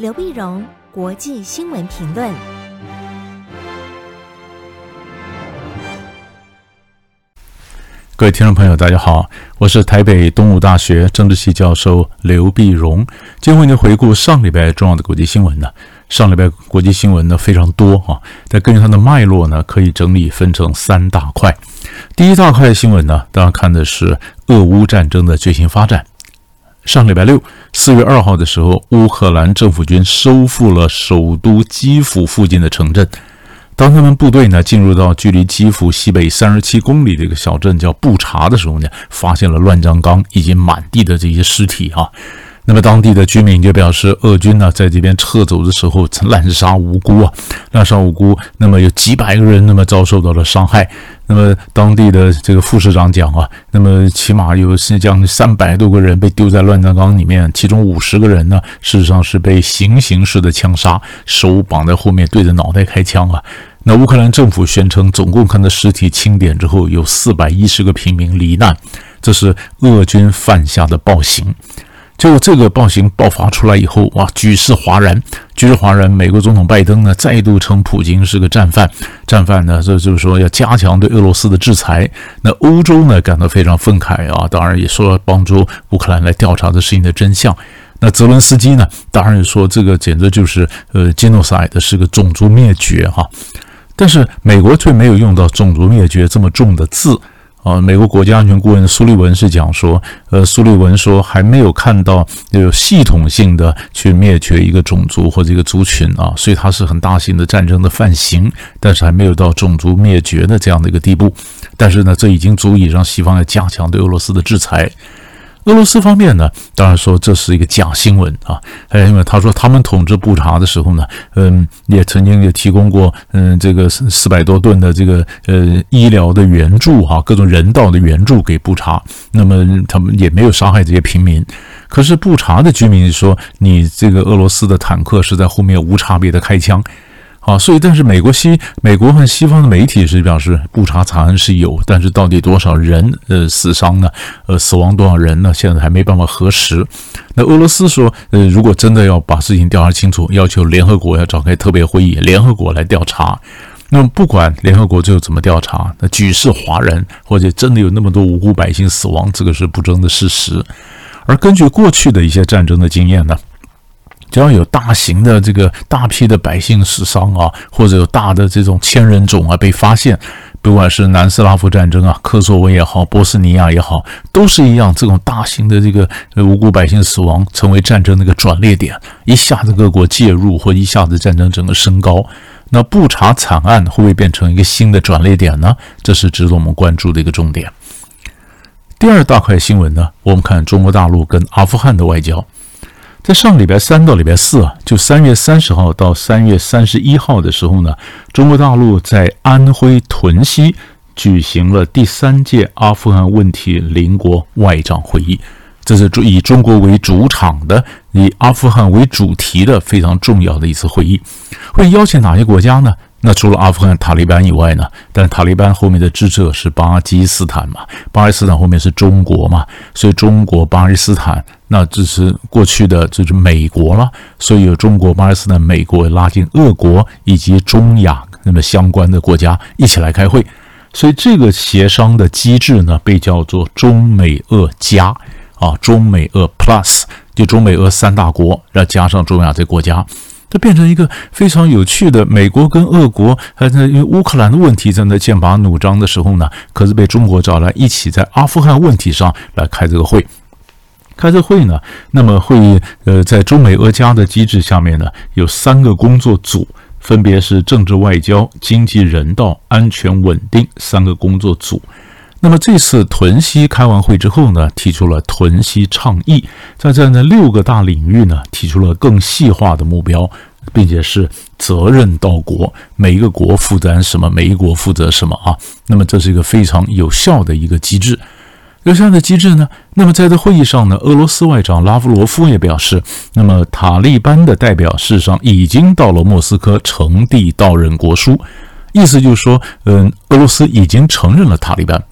刘碧荣，国际新闻评论。各位听众朋友，大家好，我是台北东吴大学政治系教授刘碧荣，今天为您回顾上礼拜重要的国际新闻呢。上礼拜国际新闻呢非常多啊，但根据它的脉络呢，可以整理分成三大块。第一大块新闻呢，当然看的是俄乌战争的最新发展。上礼拜六，四月二号的时候，乌克兰政府军收复了首都基辅附近的城镇。当他们部队呢进入到距离基辅西北三十七公里的一个小镇叫布查的时候呢，发现了乱葬岗以及满地的这些尸体啊。那么当地的居民就表示，俄军呢在这边撤走的时候滥杀无辜啊，滥杀无辜。那么有几百个人那么遭受到了伤害。那么当地的这个副市长讲啊，那么起码有是将近三百多个人被丢在乱葬岗里面，其中五十个人呢，事实上是被行刑式的枪杀，手绑在后面对着脑袋开枪啊。那乌克兰政府宣称，总共看到尸体清点之后，有四百一十个平民罹难，这是俄军犯下的暴行。就这个暴行爆发出来以后，哇，举世哗然，举世哗然。美国总统拜登呢，再度称普京是个战犯，战犯呢，这就是说要加强对俄罗斯的制裁。那欧洲呢，感到非常愤慨啊，当然也说要帮助乌克兰来调查这事情的真相。那泽伦斯基呢，当然说这个简直就是呃，genocide 是个种族灭绝哈。但是美国却没有用到种族灭绝这么重的字。啊，美国国家安全顾问苏利文是讲说，呃，苏利文说还没有看到有系统性的去灭绝一个种族或者一个族群啊，所以它是很大型的战争的犯行，但是还没有到种族灭绝的这样的一个地步。但是呢，这已经足以让西方来加强对俄罗斯的制裁。俄罗斯方面呢，当然说这是一个假新闻啊，还因为他说他们统治布查的时候呢，嗯，也曾经也提供过嗯这个四百多吨的这个呃医疗的援助哈，各种人道的援助给布查，那么他们也没有杀害这些平民，可是布查的居民说，你这个俄罗斯的坦克是在后面无差别的开枪。啊，所以，但是美国西美国和西方的媒体是表示，布查惨案是有，但是到底多少人呃死伤呢？呃，死亡多少人呢？现在还没办法核实。那俄罗斯说，呃，如果真的要把事情调查清楚，要求联合国要召开特别会议，联合国来调查。那么不管联合国最后怎么调查，那举世哗然，或者真的有那么多无辜百姓死亡，这个是不争的事实。而根据过去的一些战争的经验呢？只要有大型的这个大批的百姓死伤啊，或者有大的这种千人冢啊被发现，不管是南斯拉夫战争啊、科索沃也好、波斯尼亚也好，都是一样。这种大型的这个无辜百姓死亡，成为战争的一个转捩点，一下子各国介入，或一下子战争整个升高。那布查惨案会不会变成一个新的转捩点呢？这是值得我们关注的一个重点。第二大块新闻呢，我们看中国大陆跟阿富汗的外交。在上礼拜三到礼拜四啊，就三月三十号到三月三十一号的时候呢，中国大陆在安徽屯溪举行了第三届阿富汗问题邻国外长会议。这是以中国为主场的，以阿富汗为主题的非常重要的一次会议。会邀请哪些国家呢？那除了阿富汗塔利班以外呢？但塔利班后面的支持是巴基斯坦嘛？巴基斯坦后面是中国嘛？所以中国、巴基斯坦。那这是过去的，这是美国了，所以有中国、巴基斯坦、美国拉进俄国以及中亚那么相关的国家一起来开会，所以这个协商的机制呢，被叫做中美俄加啊，中美俄 Plus，就中美俄三大国，要加上中亚这国家，这变成一个非常有趣的美国跟俄国，还在因为乌克兰的问题正在剑拔弩张的时候呢，可是被中国找来一起在阿富汗问题上来开这个会。开这会呢，那么会议呃，在中美俄加的机制下面呢，有三个工作组，分别是政治外交、经济人道、安全稳定三个工作组。那么这次屯溪开完会之后呢，提出了屯溪倡议，在这样的六个大领域呢，提出了更细化的目标，并且是责任到国，每一个国负责什么，每一国负责什么啊？那么这是一个非常有效的一个机制。有这样的机制呢？那么在这会议上呢，俄罗斯外长拉夫罗夫也表示，那么塔利班的代表事实上已经到了莫斯科呈递到任国书，意思就是说，嗯，俄罗斯已经承认了塔利班。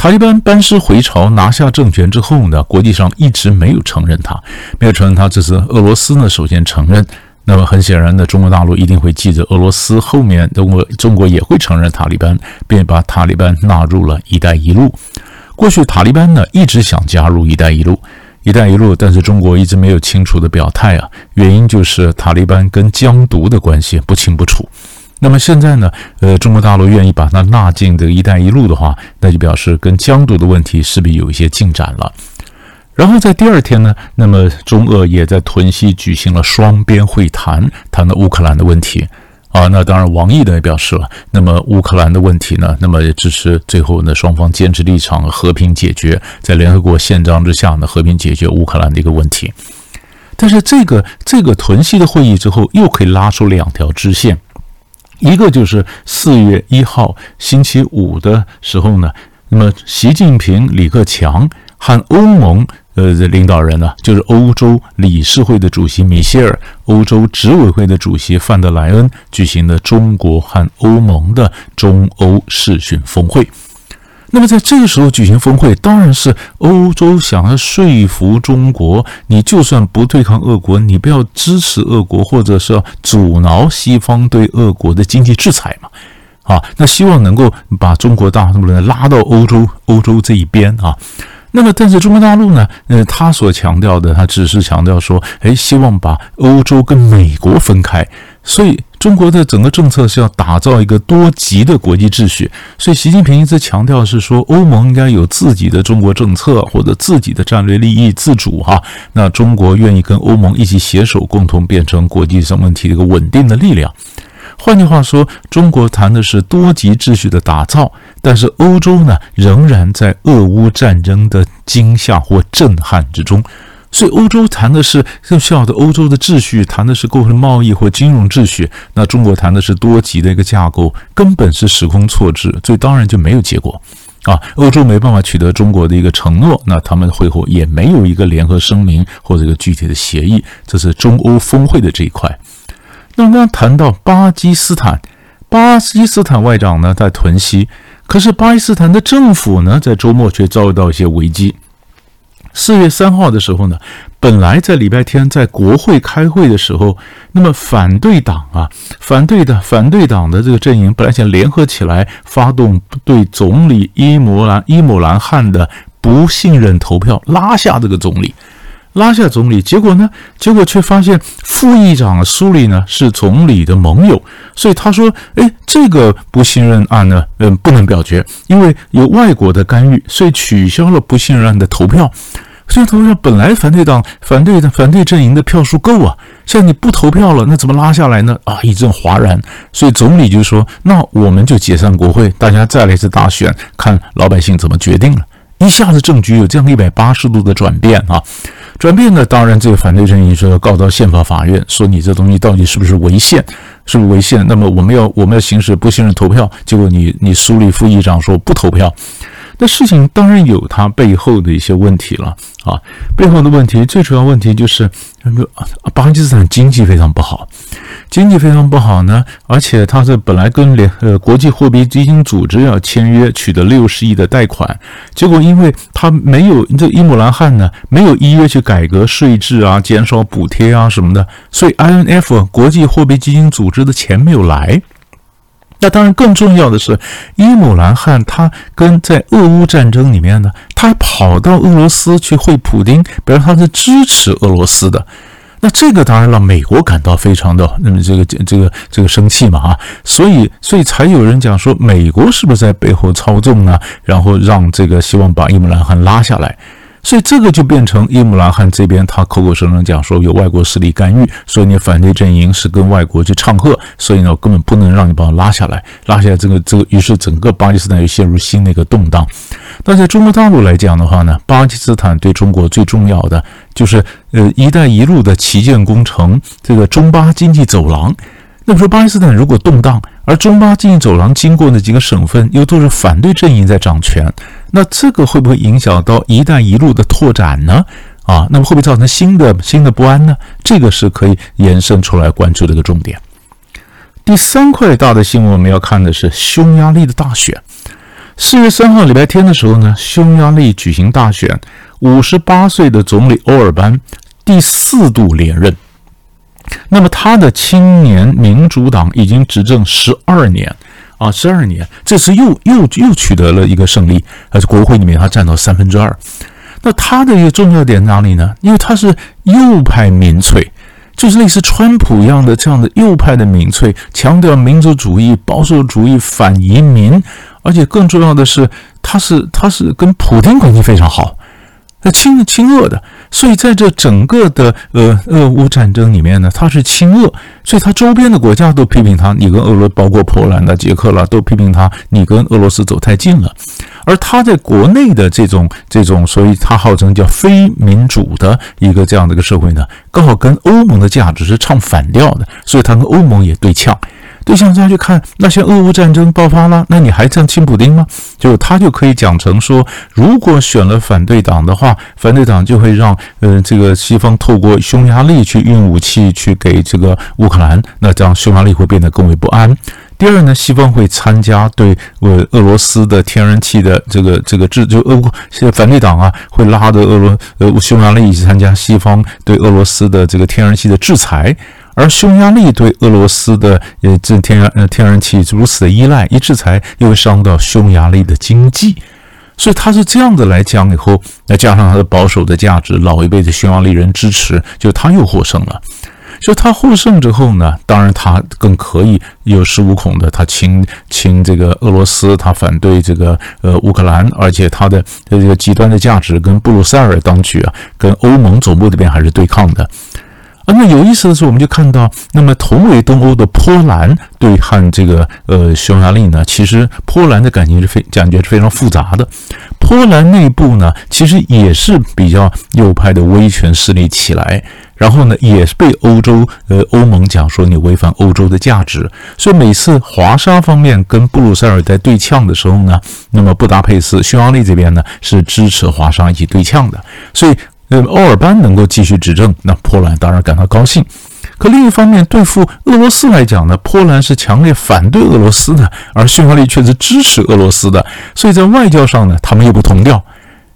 塔利班班师回朝拿下政权之后呢，国际上一直没有承认他，没有承认他，这是俄罗斯呢首先承认。那么很显然的，中国大陆一定会记着俄罗斯，后面中国中国也会承认塔利班，并把塔利班纳入了一带一路。过去塔利班呢一直想加入一带一路，一带一路，但是中国一直没有清楚的表态啊，原因就是塔利班跟疆独的关系不清不楚。那么现在呢，呃，中国大陆愿意把它纳进这个一带一路的话，那就表示跟疆独的问题势必有一些进展了。然后在第二天呢，那么中俄也在屯溪举行了双边会谈，谈了乌克兰的问题啊。那当然，王毅呢也表示了，那么乌克兰的问题呢，那么也支持最后呢双方坚持立场，和平解决，在联合国宪章之下呢和平解决乌克兰的一个问题。但是这个这个屯溪的会议之后，又可以拉出两条支线，一个就是四月一号星期五的时候呢，那么习近平、李克强和欧盟。呃，的领导人呢，就是欧洲理事会的主席米歇尔，欧洲执委会的主席范德莱恩举行的中国和欧盟的中欧视讯峰会。那么在这个时候举行峰会，当然是欧洲想要说服中国，你就算不对抗俄国，你不要支持俄国，或者是阻挠西方对俄国的经济制裁嘛？啊，那希望能够把中国大陆呢拉到欧洲欧洲这一边啊。那么，但是中国大陆呢？呃，他所强调的，他只是强调说，哎，希望把欧洲跟美国分开。所以，中国的整个政策是要打造一个多极的国际秩序。所以，习近平一直强调是说，欧盟应该有自己的中国政策或者自己的战略利益自主哈。那中国愿意跟欧盟一起携手，共同变成国际上问题的一个稳定的力量。换句话说，中国谈的是多极秩序的打造，但是欧洲呢，仍然在俄乌战争的惊吓或震撼之中。所以，欧洲谈的是更需要的欧洲的秩序，谈的是构成贸易或金融秩序。那中国谈的是多极的一个架构，根本是时空错置，所以当然就没有结果啊。欧洲没办法取得中国的一个承诺，那他们会后也没有一个联合声明或者一个具体的协议。这是中欧峰会的这一块。那刚刚谈到巴基斯坦，巴基斯坦外长呢在屯溪，可是巴基斯坦的政府呢在周末却遭遇到一些危机。四月三号的时候呢，本来在礼拜天在国会开会的时候，那么反对党啊，反对的反对党的这个阵营本来想联合起来发动对总理伊姆兰伊姆兰汗的不信任投票，拉下这个总理。拉下总理，结果呢？结果却发现副议长苏里呢是总理的盟友，所以他说：“哎，这个不信任案呢，嗯，不能表决，因为有外国的干预，所以取消了不信任案的投票。所以投票本来反对党反对的反对阵营的票数够啊，现在你不投票了，那怎么拉下来呢？啊，一阵哗然。所以总理就说：那我们就解散国会，大家再来一次大选，看老百姓怎么决定了。一下子政局有这样一百八十度的转变啊！”转变呢？当然，这个反对阵营说要告到宪法法院，说你这东西到底是不是违宪，是不是违宪？那么我们要我们要行使不信任投票，结果你你苏里副议长说不投票，那事情当然有它背后的一些问题了啊！背后的问题最主要问题就是，那个巴基斯坦经济非常不好。经济非常不好呢，而且他是本来跟联呃国际货币基金组织要签约，取得六十亿的贷款，结果因为他没有这伊姆兰汗呢，没有依约去改革税制啊，减少补贴啊什么的，所以 I N F 国际货币基金组织的钱没有来。那当然更重要的是，伊姆兰汗他跟在俄乌战争里面呢，他跑到俄罗斯去会普丁，表示他是支持俄罗斯的。那这个当然让美国感到非常的那么这个这个这个生气嘛啊，所以所以才有人讲说美国是不是在背后操纵呢？然后让这个希望把伊姆兰汗拉下来。所以这个就变成伊姆兰汗这边，他口口声声讲说有外国势力干预，所以你反对阵营是跟外国去唱和，所以呢根本不能让你把我拉下来，拉下来这个这个，于是整个巴基斯坦又陷入新的一个动荡。但在中国大陆来讲的话呢，巴基斯坦对中国最重要的就是呃“一带一路”的旗舰工程，这个中巴经济走廊。那么说巴基斯坦如果动荡，而中巴经济走廊经过那几个省份又都是反对阵营在掌权。那这个会不会影响到“一带一路”的拓展呢？啊，那么会不会造成新的新的不安呢？这个是可以延伸出来关注的一个重点。第三块大的新闻，我们要看的是匈牙利的大选。四月三号礼拜天的时候呢，匈牙利举行大选，五十八岁的总理欧尔班第四度连任。那么他的青年民主党已经执政十二年啊，十二年，这次又又又取得了一个胜利，而且国会里面他占到三分之二。那他的一个重要点哪里呢？因为他是右派民粹。就是类似川普一样的这样的右派的民粹，强调民族主义、保守主义、反移民，而且更重要的是，他是他是跟普京关系非常好。那亲亲俄的，所以在这整个的呃俄乌战争里面呢，他是亲俄，所以他周边的国家都批评他，你跟俄罗，包括波兰的、捷克啦，都批评他，你跟俄罗斯走太近了。而他在国内的这种这种，所以他号称叫非民主的一个这样的一个社会呢，刚好跟欧盟的价值是唱反调的，所以他跟欧盟也对呛。对象再去看，那些俄乌战争爆发了，那你还这样亲普丁吗？就他就可以讲成说，如果选了反对党的话，反对党就会让嗯这个西方透过匈牙利去运武器去给这个乌克兰，那这样匈牙利会变得更为不安。第二呢，西方会参加对俄俄罗斯的天然气的这个这个制，就俄现在反对党啊会拉着俄罗呃匈牙利一起参加西方对俄罗斯的这个天然气的制裁。而匈牙利对俄罗斯的呃这天然呃天然气如此的依赖，一制裁又会伤到匈牙利的经济，所以他是这样的来讲以后，再加上他的保守的价值，老一辈的匈牙利人支持，就他又获胜了。所以他获胜之后呢，当然他更可以有恃无恐的，他亲亲这个俄罗斯，他反对这个呃乌克兰，而且他的这个极端的价值跟布鲁塞尔当局啊，跟欧盟总部这边还是对抗的。那么有意思的是，我们就看到，那么同为东欧的波兰对汉这个呃匈牙利呢，其实波兰的感情是非感觉是非常复杂的。波兰内部呢，其实也是比较右派的威权势力起来，然后呢，也是被欧洲呃欧盟讲说你违反欧洲的价值，所以每次华沙方面跟布鲁塞尔在对呛的时候呢，那么布达佩斯匈牙利这边呢是支持华沙一起对呛的，所以。那么欧尔班能够继续执政，那波兰当然感到高兴。可另一方面，对付俄罗斯来讲呢，波兰是强烈反对俄罗斯的，而匈牙利却是支持俄罗斯的。所以在外交上呢，他们又不同调。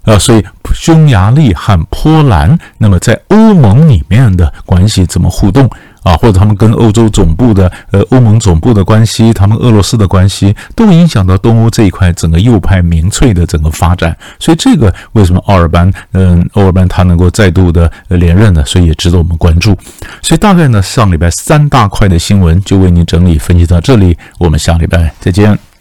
啊，所以匈牙利和波兰，那么在欧盟里面的关系怎么互动？啊，或者他们跟欧洲总部的呃欧盟总部的关系，他们俄罗斯的关系，都影响到东欧这一块整个右派民粹的整个发展。所以这个为什么奥尔班，嗯，奥尔班他能够再度的连任呢？所以也值得我们关注。所以大概呢，上礼拜三大块的新闻就为您整理分析到这里，我们下礼拜再见。